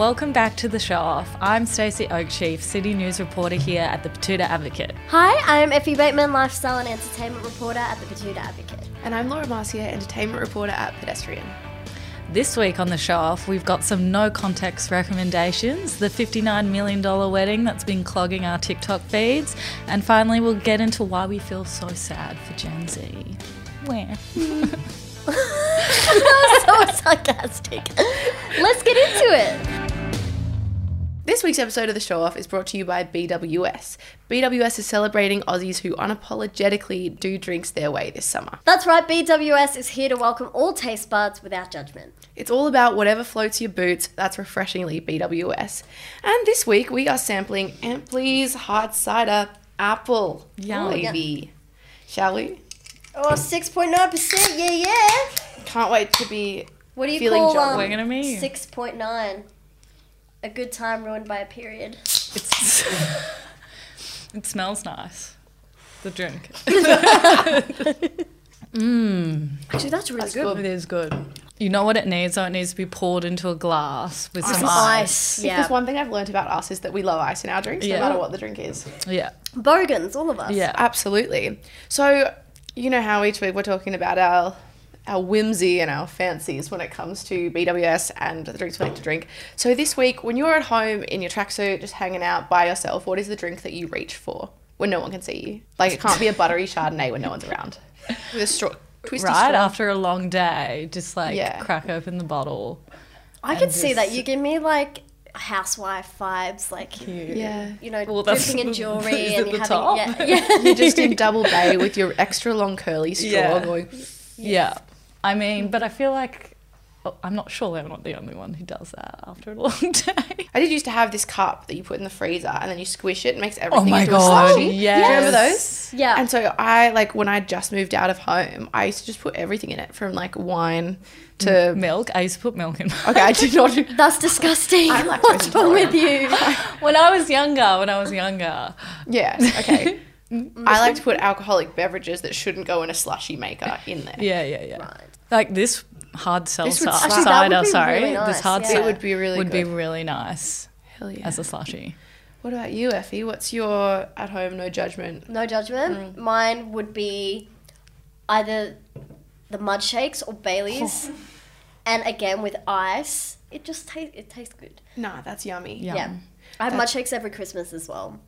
Welcome back to the show off. I'm Stacey Oakchief, City News reporter here at the Batuta Advocate. Hi, I'm Effie Bateman, lifestyle and entertainment reporter at the Batuta Advocate. And I'm Laura Marcia, entertainment reporter at Pedestrian. This week on the show off, we've got some no context recommendations, the $59 million wedding that's been clogging our TikTok feeds, and finally, we'll get into why we feel so sad for Gen Z. Where? so sarcastic. Let's get into it. This week's episode of The Show Off is brought to you by BWS. BWS is celebrating Aussies who unapologetically do drinks their way this summer. That's right, BWS is here to welcome all taste buds without judgment. It's all about whatever floats your boots, that's refreshingly BWS. And this week we are sampling Amply's Hard Cider Apple. Yum. Baby. Shall we? Oh, 6.9%, yeah, yeah. Can't wait to be What do you Feeling call jolly. um, We're gonna meet. 6.9? A good time ruined by a period. It's, it smells nice. The drink. Mmm. Actually, that's really That's good. good. It is good. You know what it needs, though? It needs to be poured into a glass with some Some ice. ice. Yeah. there's one thing I've learned about us is that we love ice in our drinks, Yeah. no matter what the drink is. Yeah. Bogans, all of us. Yeah. Absolutely. So, you know how each week we're talking about our our whimsy and our fancies when it comes to BWS and the drinks we like to drink. So this week, when you're at home in your tracksuit, just hanging out by yourself, what is the drink that you reach for when no one can see you? Like it can't be a buttery Chardonnay when no one's around. With a straw, twisty Right straw. after a long day, just like Yeah. crack open the bottle. I can see that. You give me like housewife vibes, like, Yeah. you know, Well, that's dripping in the- jewelry and it you're having. top? Yeah, yeah. You're just in double bay with your extra long curly straw Yeah. going. Yeah. I mean, but I feel like oh, I'm not sure I'm not the only one who does that after a long day. I did used to have this cup that you put in the freezer and then you squish it and it makes oh everything Oh my into God, a slushy. yes. Do you remember those? Yeah. And so I like when I just moved out of home, I used to just put everything in it from like wine to Milk. I used to put milk in. mine. Okay, I did not That's disgusting. I'm lactose What's wrong with you? when I was younger, when I was younger. Yeah, okay. Mm-hmm. I like to put alcoholic beverages that shouldn't go in a slushy maker in there. Yeah, yeah, yeah. Right. Like this hard seltzer would- Actually, that would cider, be sorry. really this hard yeah. cider It would be really would be really nice Hell yeah. as a slushy. What about you, Effie? What's your at home no judgment? No judgment. Mm. Mine would be either the mud shakes or Bailey's, and again with ice. It just tastes. It tastes good. Nah, that's yummy. Yum. Yeah. I have mud shakes every Christmas as well.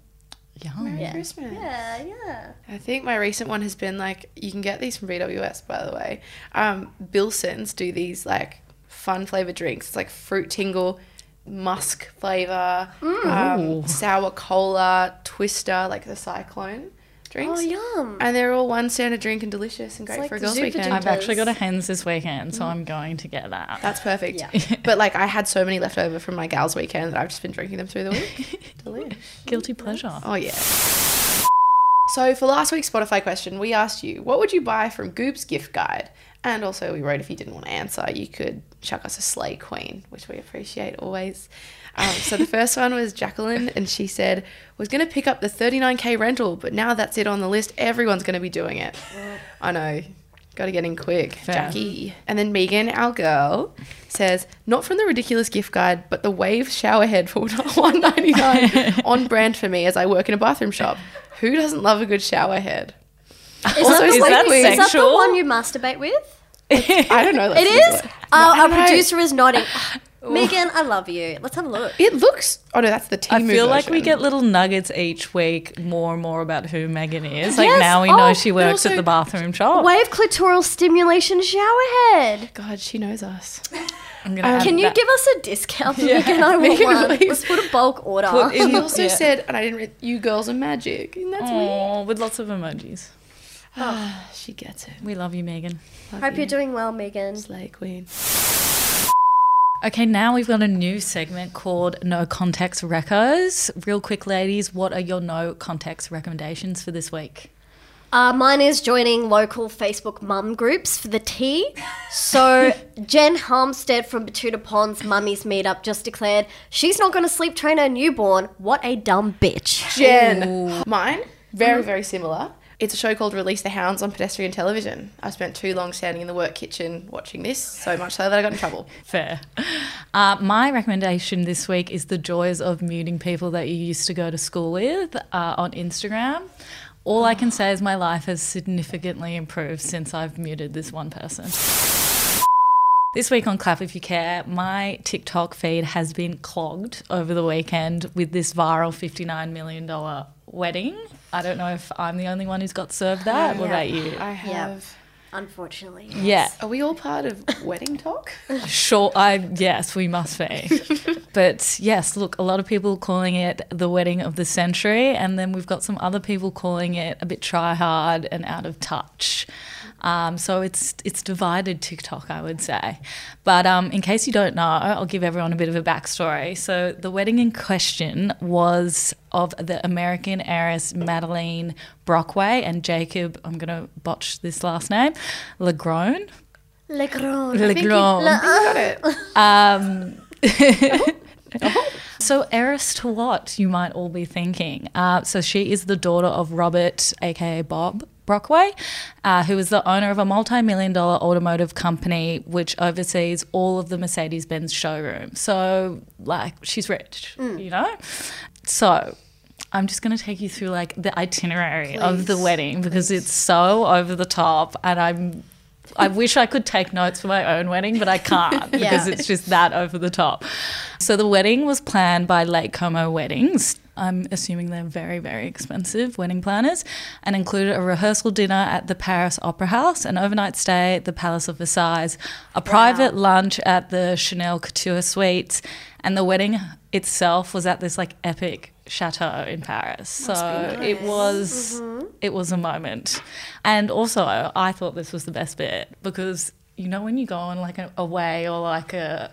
Yum. Merry Yeah. Christmas. Yeah, yeah. I think my recent one has been like you can get these from BWS by the way. Um, Billson's do these like fun flavored drinks. It's like fruit tingle, musk flavor, um, sour cola, twister, like the cyclone drinks. Oh, yum. And they're all one standard drink and delicious and great like for a girls' Zupa weekend. Dupas. I've actually got a hens this weekend, so mm-hmm. I'm going to get that. That's perfect. Yeah. but like I had so many left over from my gals' weekend that I've just been drinking them through the week. Delish. Guilty pleasure. Oh yeah. So for last week's Spotify question, we asked you, what would you buy from Goop's gift guide? And also we wrote if you didn't want to answer, you could chuck us a slay queen, which we appreciate always. Um, so the first one was Jacqueline, and she said was going to pick up the 39k rental, but now that's it on the list. Everyone's going to be doing it. I know. Got to get in quick, Fair. Jackie. And then Megan, our girl, says not from the ridiculous gift guide, but the Wave shower head for 199 on brand for me as I work in a bathroom shop. Who doesn't love a good shower head? Is Also, that, the is one- that is that the one you masturbate with? I don't know. Let's It Google is. Our, I our know. producer is nodding. Megan, I love you. Let's have a look. It looks. Oh no, that's the Temu I feel like we get little nuggets each week, more and more about who Megan is. Like Yes. now we Oh, know she works also- at the bathroom shop. Wave clitoral stimulation shower head. God, she knows us. I'm gonna um, add Can you that. give us a discount? Megan, I want Megan, one. Let's put a bulk order. Put in- She also Yeah. said, and I didn't read, "You girls are magic," and that's weird. With lots of emojis. Ah, she gets it. We love you, Megan. Love Hope you. you're doing well, Megan. Slay queen. Okay, now we've got a new segment called No Context Recos. Real quick, ladies, what are your no context recommendations for this week? Uh, mine is joining local Facebook mum groups for the tea. So Jen Harmstead from Batuta Ponds Mummies Meetup just declared she's not going to sleep train her newborn. What a dumb bitch. Jen. Mine, very, very similar. It's a show called Release the Hounds on pedestrian television. I spent too long standing in the work kitchen watching this, so much so that I got in trouble. Fair. Uh, my recommendation this week is the joys of muting people that you used to go to school with uh, on Instagram. All I can say is my life has significantly improved since I've muted this one person. This week on Clap If You Care, my TikTok feed has been clogged over the weekend with this viral $59 million wedding. I don't know if I'm the only one who's got served that. What Yeah. about you? I Yeah. have. Unfortunately. Yeah, Are we all part of wedding talk? sure. I yes, we must be. but yes, look, a lot of people calling it the wedding of the century, and then we've got some other people calling it a bit try hard and out of touch. Um, so it's it's divided TikTok, I would say. But um, in case you don't know, I'll give everyone a bit of a backstory. So the wedding in question was of the American heiress Madeline Brockway and Jacob. I'm gonna botch this last name, LaGrone. Le. LaGrone. Got it. Um, so, heiress to what, you might all be thinking. Uh, so, she is the daughter of Robert, aka Bob Brockway, uh, who is the owner of a multi million dollar automotive company which oversees all of the Mercedes Benz showroom. So, like, she's rich, you know? So, I'm just going to take you through like the itinerary of the wedding because it's so over the top and I'm I wish I could take notes for my own wedding, but I can't because it's just that over the top. So the wedding was planned by Lake Como Weddings. I'm assuming they're very, very expensive wedding planners and included a rehearsal dinner at the Paris Opera House, an overnight stay at the Palace of Versailles, a private lunch at the Chanel Couture Suites, and the wedding itself was at this like epic chateau in Paris. So it was mm-hmm. it was a moment. And also I thought this was the best bit because you know when you go on like a away or like a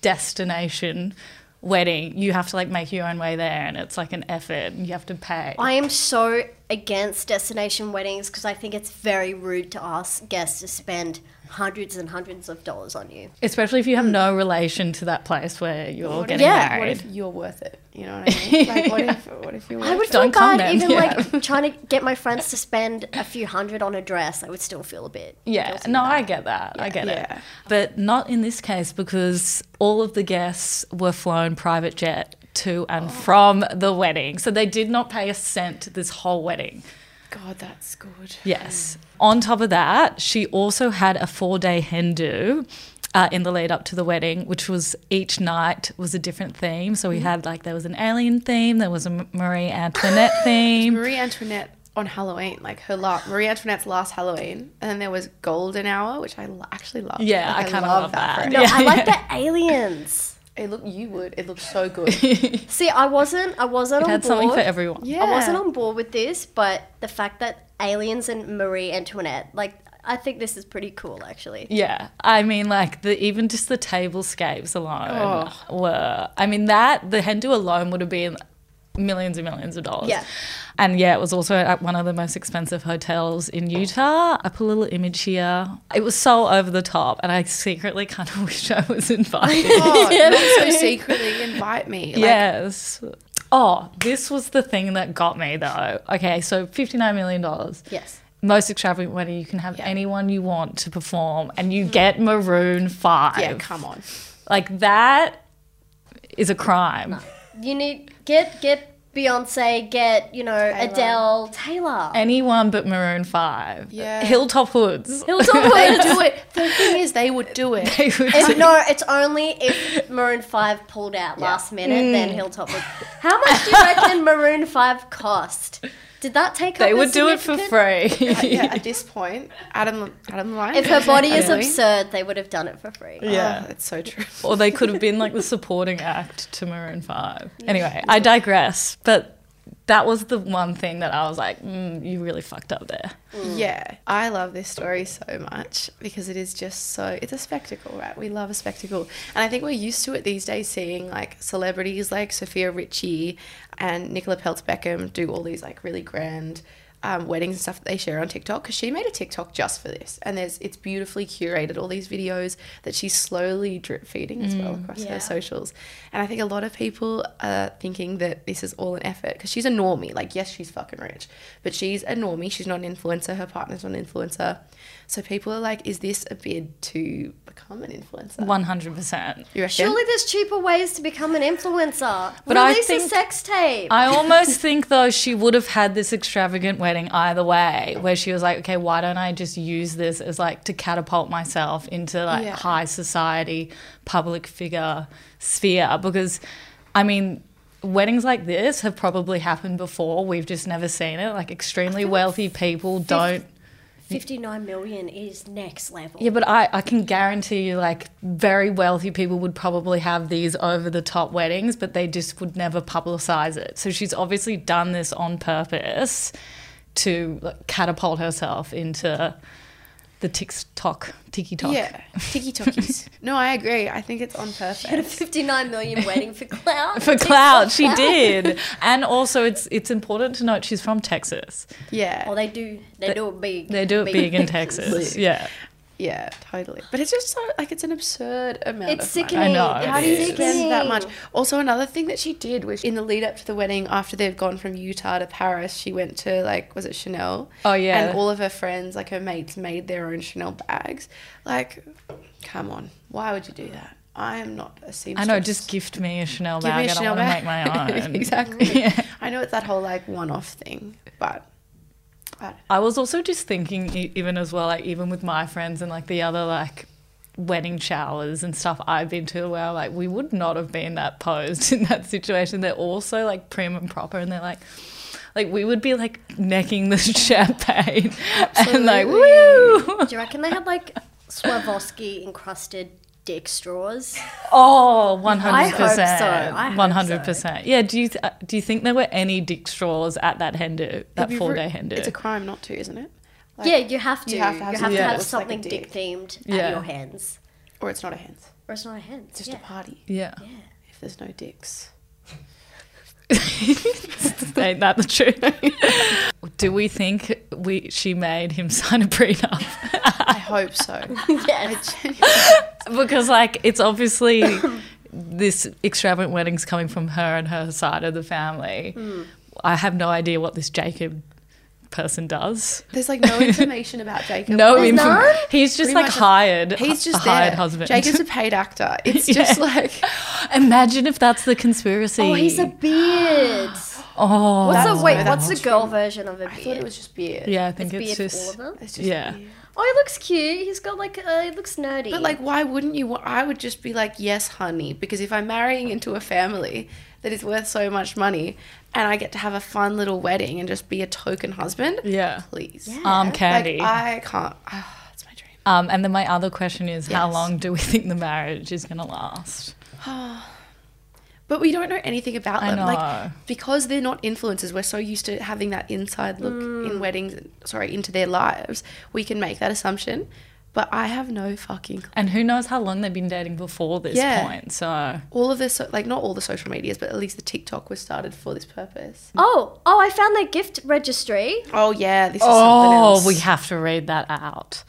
destination wedding, you have to like make your own way there and it's like an effort and you have to pay. I am so against destination weddings because I think it's very rude to ask guests to spend hundreds and hundreds of dollars on you. Especially if you have no relation to that place where you're What if- getting Yeah, What married. if you're worth it? You know what I mean? Like, what if, what if you're worth I would it? feel bad even yeah. like trying to get my friends to spend a few hundred on a dress. I would still feel a bit. Yeah, no, I get that. I get it. But not in this case because all of the guests were flown private jet to and Oh. from the wedding. So they did not pay a cent this whole wedding. God, that's good. Yes. On top of that, she also had a four day hen do. Uh, in the lead up to the wedding, which was each night was a different theme. So we Mm-hmm. had like there was an alien theme, there was a Marie Antoinette theme. Marie Antoinette on Halloween, like her last Marie Antoinette's last Halloween, and then there was Golden Hour, which I actually love. Yeah, Like, I kinda love that. for it. No, Yeah, I like yeah. the aliens. It look you would. It looked so good. See, I wasn't. I wasn't It on had board. something for everyone. Yeah. I wasn't on board with this, but the fact that aliens and Marie Antoinette, like, I think this is pretty cool, actually. Yeah, I mean, like the even just the tablescapes alone Oh. were. I mean, that the hen do alone would have been millions and millions of dollars. Yeah. and yeah, it was also at one of the most expensive hotels in Utah. I put a little image here. It was so over the top, and I secretly kind of wish I was invited. Oh, not so secretly invite me. Like, yes. Oh, this was the thing that got me though. Okay, so fifty-nine million dollars. Yes. Most extravagant wedding, you can have anyone you want to perform, and you mm-hmm. get Maroon Five. Yeah, come on. Like that is a crime. You need get get Beyonce, get you know Adele, Taylor. Anyone but Maroon Five. Yeah. Hilltop Hoods. Hilltop They Hoods. do it. The thing is, they would do it. They would If, do- no, it's only if Maroon Five pulled out last minute, Mm. then Hilltop would. How much do you reckon Maroon Five cost? Did that take? They up a would do it for significant- free. yeah, at this point, Adam, Adam Lyon. If her body is Emily. absurd, they would have done it for free. Yeah. Oh, that's so true. or they could have been like the supporting act to Maroon 5. Anyway, I digress, but that was the one thing that I was like, mm, you really fucked up there. Yeah, I love this story so much because it is just so it's a spectacle, right? We love a spectacle. And I think we're used to it these days seeing like celebrities like Sofia Richie and Nicola Peltz Beckham do all these like really grand um, weddings and stuff that they share on TikTok because she made a TikTok just for this, and there's it's beautifully curated all these videos that she's slowly drip feeding as well across Yeah. her socials. And I think a lot of people are thinking that this is all an effort because she's a normie. Like, yes, she's fucking rich, but she's a normie. She's not an influencer. Her partner's not an influencer. So people are like, is this a bid to become an influencer. 100%. You reckon? Surely there's cheaper ways to become an influencer. But I Release a think- sex tape. I almost think though she would have had this extravagant wedding either way, where she was like, okay, why don't I just use this as like to catapult myself into like Yeah. high society, public figure sphere? Because, I mean, weddings like this have probably happened before. We've just never seen it. Like extremely wealthy people don't. 59 million is next level. Yeah, but I, I can guarantee you, like, very wealthy people would probably have these over the top weddings, but they just would never publicize it. So she's obviously done this on purpose to like, catapult herself into the TikTok, TikTok. Yeah, tiki talkies. no, I agree. I think it's on Had a purpose. 59 million waiting for clout. For clout, she did. And also, it's it's important to note she's from Texas. Yeah, Oh, they do. They do it big. They do it big in Texas. Yeah. Yeah, totally. But it's just so like it's an absurd amount. It's of money. sickening. know, It's How do you spend that much? Also, another thing that she did was in the lead up to the wedding, after they've gone from Utah to Paris, she went to like, was it Chanel? Oh, yeah. And all of her friends, like her mates, made their own Chanel bags. Like, come on, why would you do that? I am not a seamstress. I know, just gift me a Chanel Give me bag. a I don't Chanel want to bag. make my own. exactly. Yeah. I know it's that whole like one-off thing, but I was also just thinking, even as well, like even with my friends and like the other like wedding showers and stuff I've been to, where like we would not have been that posed in that situation. They're also like prim and proper, and they're like, like we would be like necking the champagne and like woo. Do you reckon they had like Swarovski encrusted dick straws? Oh, one hundred I hope so. percent, I hope one hundred percent. Yeah. Do you th- uh, do you think there were any dick straws at that hen do, that four ru- day hen do? It's a crime not to, isn't it? Like, yeah, you have to. you have to have have, something to have looks like dick. dick themed Yeah. at your hands. Or it's not a hands. Or it's not a hand. It's just yeah. a party. yeah. Yeah. If there's no dicks. Ain't that the truth? Do we think we she made him sign a prenup? I hope so. yes. because like it's obviously this extravagant wedding's coming from her and her side of the family. Hmm. I have no idea what this Jacob person does. There's like no information about Jacob. No There's info. none? He's just Pretty like much a- hired. He's a just hired there. husband. Jacob's a paid actor. It's just like Imagine if that's the conspiracy. Oh, he's a beard. Oh, What's That's the wait? What's the girl version of a beard? I thought it was just beard. yeah. I think It's it's, beard for all just of them. It's just Yeah. beard. Oh, he looks cute. He's got like uh, he looks nerdy. But like, why wouldn't you? I would just be like, yes, honey, because if I'm marrying into a family that is worth so much money, and I get to have a fun little wedding and just be a token husband, yeah. please. Yeah. Arm Like, candy. I can't. ah, it's my dream. um, and then my other question is, how long do we think the marriage is going to last? But we don't know anything about I them. know. Like because they're not influencers, we're so used to having that inside look Mm. in weddings, sorry, into their lives. We can make that assumption. But I have no fucking clue. And who knows how long they've been dating before this Yeah. point? So all of this so, like not all the social medias, but at least the TikTok was started for this purpose. oh, oh, I found their gift registry. Oh yeah, this is oh, something Oh, we have to read that out.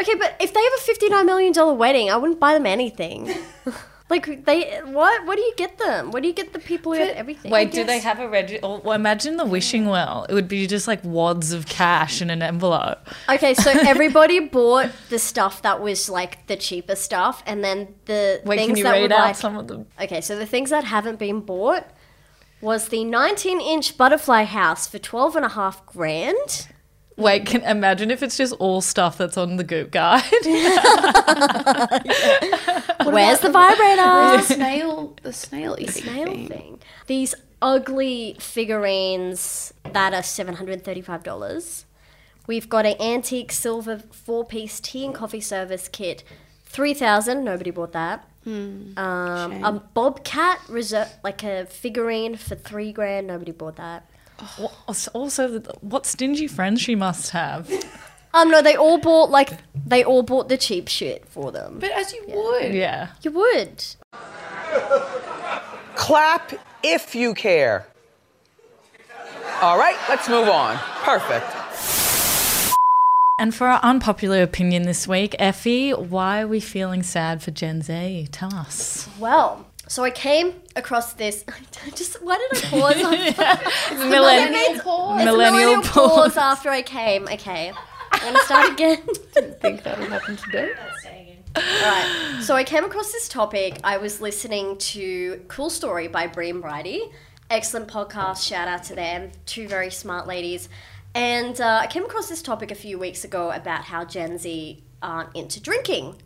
Okay, but if they have a fifty-nine million dollar wedding, I wouldn't buy them anything. like they, what? What do you get them? What do you get the people who have everything? Wait, do they have a reg? Or, well, imagine the wishing well. It would be just like wads of cash in an envelope. Okay, so everybody bought the stuff that was like the cheaper stuff, and then the Wait, things can you that read were out like some of them? okay, so the things that haven't been bought was the 19-inch butterfly house for 12 and a half grand. Wait, can imagine if it's just all stuff that's on the Goop guide. Where's the the vibrator? snail, the snail eating Snail thing. thing. These ugly figurines that are $735. We've got an antique silver four-piece tea and coffee service kit. 3000 nobody bought that. um, a bobcat reserve, like a figurine for three grand. Nobody bought that. Also, what stingy friends she must have. Um, no, they all bought like they all bought the cheap shit for them. But as you would. Yeah. You would. Clap if you care. All right, let's move on. Perfect. And for our unpopular opinion this week, Effie, why are we feeling sad for Gen Z? Tell us. Well, so I came across this. Just why did I pause? Millennial, Millennial pause. It's millennial pause pause. after I came. Okay, I'm gonna start again. Didn't think that would happen today. Right. So I came across this topic. I was listening to Cool Story by Brie and Bridie. Excellent podcast. Shout out to them. Two very smart ladies. And uh, I came across this topic a few weeks ago about how Gen Z aren't into drinking.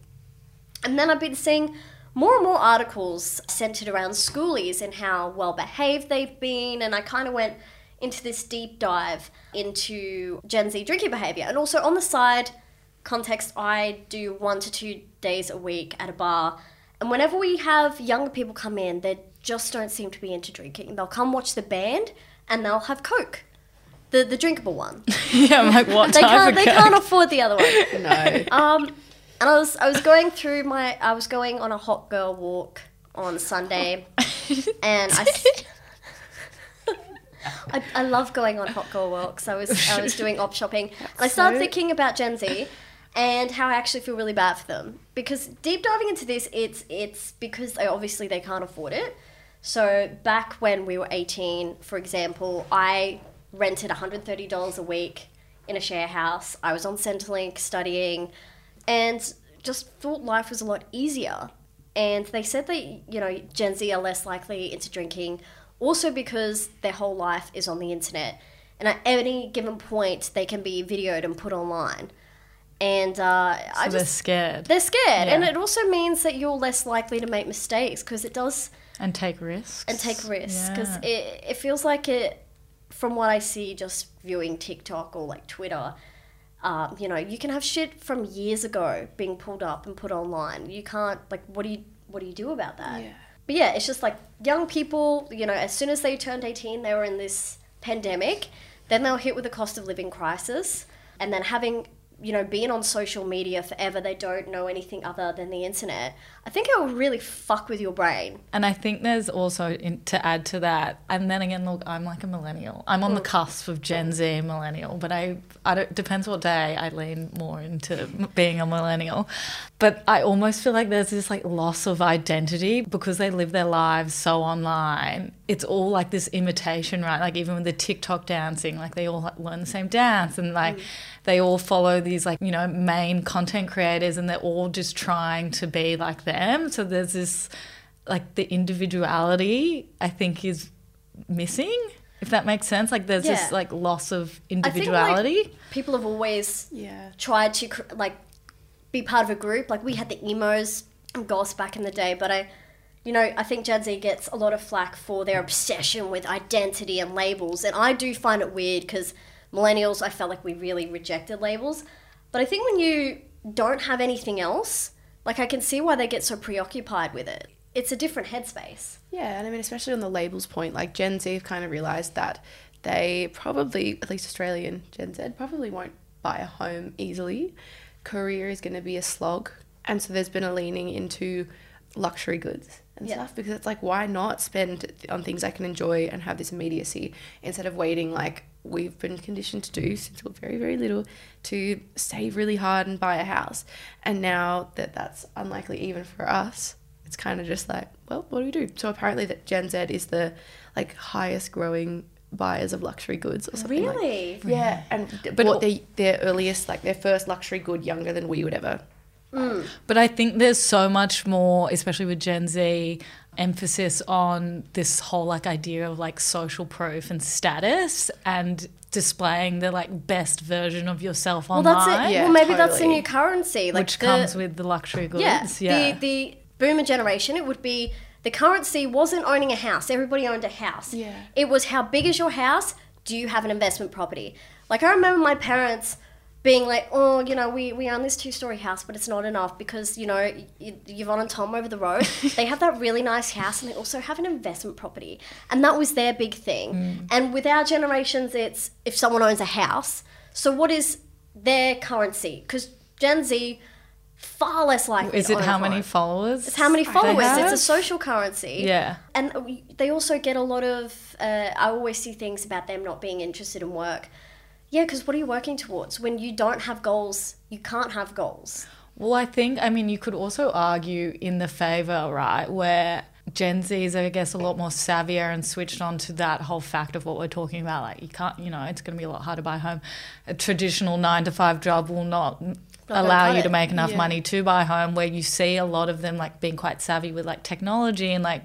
And then I've been seeing more and more articles centered around schoolies and how well behaved they've been. And I kind of went into this deep dive into Gen Z drinking behavior. And also on the side, context, I do one to two days a week at a bar. And whenever we have younger people come in, they just don't seem to be into drinking. They'll come watch the band and they'll have Coke. The, the drinkable one. yeah, I'm like, what They type can't of they Coke? can't afford the other one. No. Um, and I was I was going through my I was going on a hot girl walk on Sunday, and I I love going on hot girl walks. I was I was doing op shopping, and I started thinking about Gen Z, and how I actually feel really bad for them because deep diving into this, it's it's because they obviously they can't afford it. So back when we were eighteen, for example, I rented one hundred thirty dollars a week in a share house. I was on Centrelink studying, and just thought life was a lot easier. And they said that you know Gen Z are less likely into drinking, also because their whole life is on the internet, and at any given point they can be videoed and put online. And uh, So I they're scared they're scared, and it also means that you're less likely to make mistakes because it does and take risks. and take risks because Yeah. it, it feels like it from what i see just viewing tiktok or like twitter um, you know you can have shit from years ago being pulled up and put online you can't like what do you what do you do about that Yeah. but yeah it's just like young people you know as soon as they turned 18 they were in this pandemic then they were hit with a cost of living crisis and then having you know being on social media forever they don't know anything other than the internet i think it will really fuck with your brain And I think there's also in, to add to that, and then again, look, I'm like a millennial. I'm on the mm. cusp of Gen Z millennial, but I, I don't, depends what day I lean more into being a millennial. But I almost feel like there's this like loss of identity because they live their lives so online. It's all like this imitation, right? Like even with the TikTok dancing, like they all like, learn the same dance and like mm. they all follow these like, you know, main content creators and they're all just trying to be like them. So there's this like the individuality I think is missing. If that makes sense, like there's Yeah. this like loss of I think, like, individuality. people have always Yeah. tried to like be part of a group. Like we had the emos and goss back in the day, but I, you know, I think Gen Z gets a lot of flack for their obsession with identity and labels, and I do find it weird because millennials, I felt like we really rejected labels, but I think when you don't have anything else, like I can see why they get so preoccupied with it. It's a different headspace. Yeah, and I mean, especially on the labels point, like Gen Z have kind of realised that they probably, at least Australian Gen Z, probably won't buy a home easily. Career is going to be a slog. And so there's been a leaning into luxury goods and Yeah. stuff because it's like, why not spend on things I can enjoy and have this immediacy instead of waiting like we've been conditioned to do since we're very, very little to save really hard and buy a house. And now that that's unlikely even for us, it's kind of just like, well, what do we do? So apparently that Gen Z is the like highest growing buyers of luxury goods or something. like- Really? yeah, and But what they their earliest like their first luxury good younger than we would ever. Mm. But I think there's so much more, especially with Gen Z, emphasis on this whole like idea of like social proof and status and displaying the like best version of yourself Well, online, that's it. Yeah, well, maybe that's the new currency. Like which the- comes with the luxury goods. Yeah, Yeah, The the boomer generation, it would be the currency wasn't owning a house. Everybody owned a house. Yeah. It was how big is your house? Do you have an investment property? Like I remember my parents being like, oh, you know, we, we own this two story house, but it's not enough because, you know, y- Yvonne and Tom over the road, they have that really nice house and they also have an investment property. And that was their big thing. And with our generations, it's if someone owns a house. So what is their currency? Because Gen Z, far less likely is it how many home. followers? It's how many followers. It's a social currency. Yeah. And they also get a lot of. Uh, I always see things about them not being interested in work. Yeah, because what are you working towards? When you don't have goals, you can't have goals. Well, I think, I mean, you could also argue in the favour, right, where Gen Z is, I guess, a lot more savvier and switched on to that whole fact of what we're talking about. Like, you can't, you know, it's going to be a lot harder to buy home. A traditional nine to five job will not allow you to make enough Yeah. money to buy a home where you see a lot of them like being quite savvy with like technology and like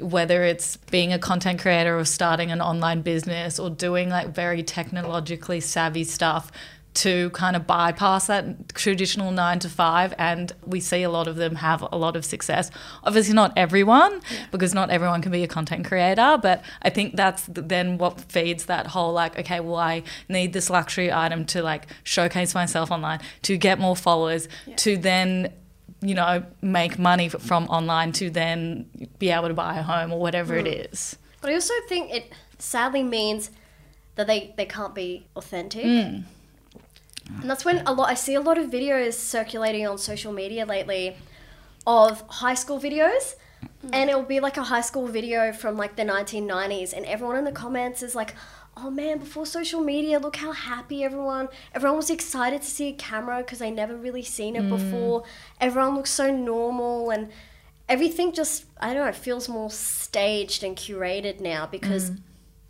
whether it's being a content creator or starting an online business or doing like very technologically savvy stuff to kind of bypass that traditional nine to five and we see a lot of them have a lot of success. Obviously not everyone because not everyone can be a content creator but i think that's then what feeds that whole like okay well i need this luxury item to like showcase myself online to get more followers to then you know make money from online to then be able to buy a home or whatever it is. But I also think it sadly means that they, they can't be authentic. Hmm. And that's when a lot I see a lot of videos circulating on social media lately of high school videos. Hmm. And it'll be like a high school video from like the 1990s, and everyone in the comments is like, oh man, before social media, look how happy everyone, everyone was excited to see a camera because they never really seen it hmm. before. Everyone looks so normal, and everything just, I don't know, feels more staged and curated now because hmm.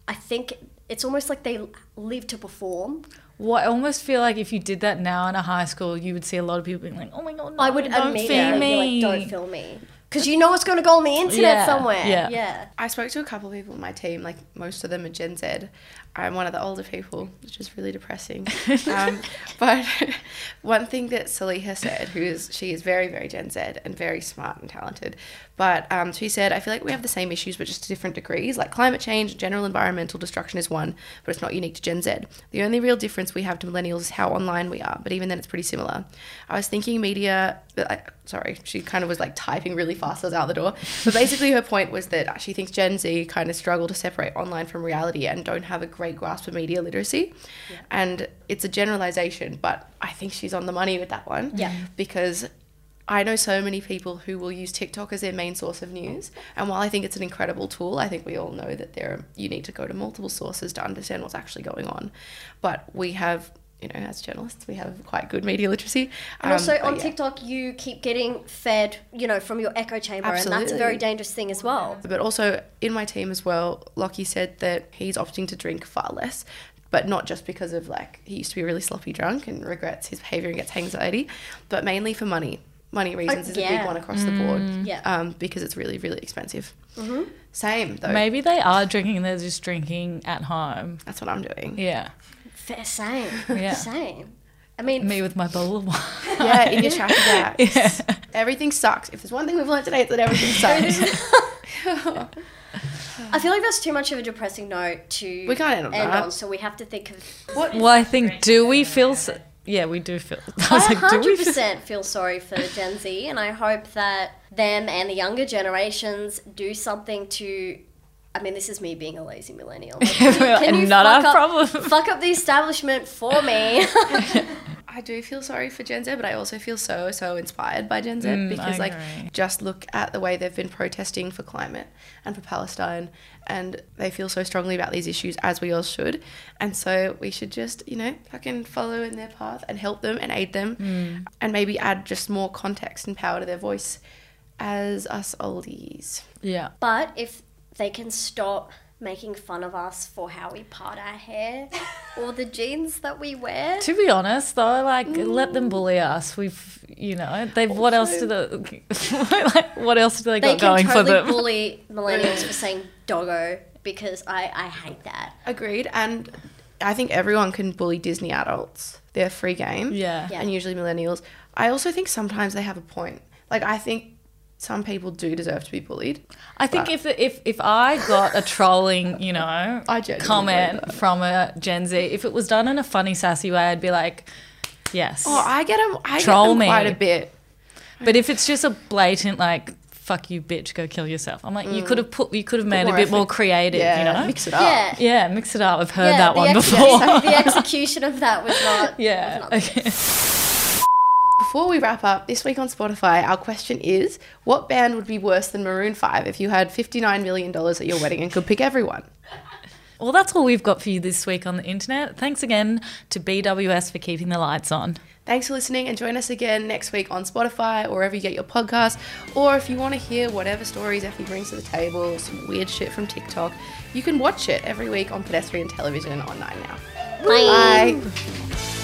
I think it's almost like they live to perform. Well, I almost feel like if you did that now in a high school, you would see a lot of people being like, "Oh my god, no, I would don't immediately film be me." like, don't film me. Because you know it's going to go on the internet Yeah, somewhere. yeah. yeah. I spoke to a couple of people in my team, like most of them are Gen Z. I'm one of the older people, which is really depressing. um, but one thing that Saliha said, who is she is very very Gen Z and very smart and talented, but um, she said I feel like we have the same issues but just to different degrees. Like climate change, general environmental destruction is one, but it's not unique to Gen Z. The only real difference we have to millennials is how online we are, but even then it's pretty similar. I was thinking media. I, sorry, she kind of was like typing really fast. I was out the door, but basically her point was that she thinks Gen Z kind of struggle to separate online from reality and don't have a great grasp of media literacy. And it's a generalization, but I think she's on the money with that one. Yeah. Because I know so many people who will use TikTok as their main source of news. And while I think it's an incredible tool, I think we all know that there you need to go to multiple sources to understand what's actually going on. But we have, you know, as journalists, we have quite good media literacy. And Um, also on yeah. TikTok, you keep getting fed, you know, from your echo chamber, and that's a very dangerous thing as well. But also in my team as well, Lockie said that he's opting to drink far less, but not just because of like he used to be really sloppy drunk and regrets his behavior and gets anxiety, but mainly for money. Money reasons is a big one across the board. Yeah. Um, because it's really, really expensive. Same though. Maybe they are drinking they're just drinking at home. That's what I'm doing. Yeah, Fair, same. Yeah. Same. I mean, me with my bowl of wine. Yeah, in your trash bags. Everything sucks. If there's one thing we've learned today, it's that everything sucks. I feel like that's too much of a depressing note to We can't end on that. on, so we have to think of. what? Well, I think do we feel? s yeah, we do feel. I I like, do we? hundred Feel, percent feel sorry for Gen Z, and I hope that them and the younger generations do something to. I mean, this is me being a lazy millennial. Like, can you- And not fuck our up- problem. Fuck up the establishment for me. I do feel sorry for Gen Z, but I also feel so, so inspired by Gen Z mm, because, like, just look at the way they've been protesting for climate and for Palestine, and they feel so strongly about these issues, as we all should. And so we should just, you know, fucking follow in their path and help them and aid them, mm. and maybe add just more context and power to their voice as us oldies. yeah. But if they can stop making fun of us for how we part our hair or the jeans that we wear. To be honest, though, like let them bully us. We've, you know, they've. What else do they? like, what else do they, They got can going totally for them? bully millennials for saying doggo because I, I hate that. Agreed. And I think everyone can bully Disney adults. They're free game. Yeah. Yeah. And usually millennials. I also think sometimes they have a point. Like, I think some people do deserve to be bullied. I think if if if I got a trolling, you know, I comment from a Gen Z, if it was done in a funny, sassy way, I'd be like, yes. Oh, I get them. I Troll get them me. quite a bit. But if it's just a blatant like. Fuck you, bitch! Go kill yourself. I'm like, you mm. could have put, you could have made it a more bit more creative, Yeah, you know. mix it up. Yeah. Yeah, mix it up. I've heard yeah, that one ex- before. the execution of that was not. yeah. was not Okay. Before we wrap up, this week on Spotify, our question is what band would be worse than Maroon 5 if you had $59 million at your wedding and could pick everyone? Well, that's all we've got for you this week on the internet. Thanks again to BWS for keeping the lights on. Thanks for listening and join us again next week on Spotify or wherever you get your podcast. Or if you want to hear whatever stories Effie brings to the table, some weird shit from TikTok, you can watch it every week on pedestrian television on 9 Now. Bye. Bye.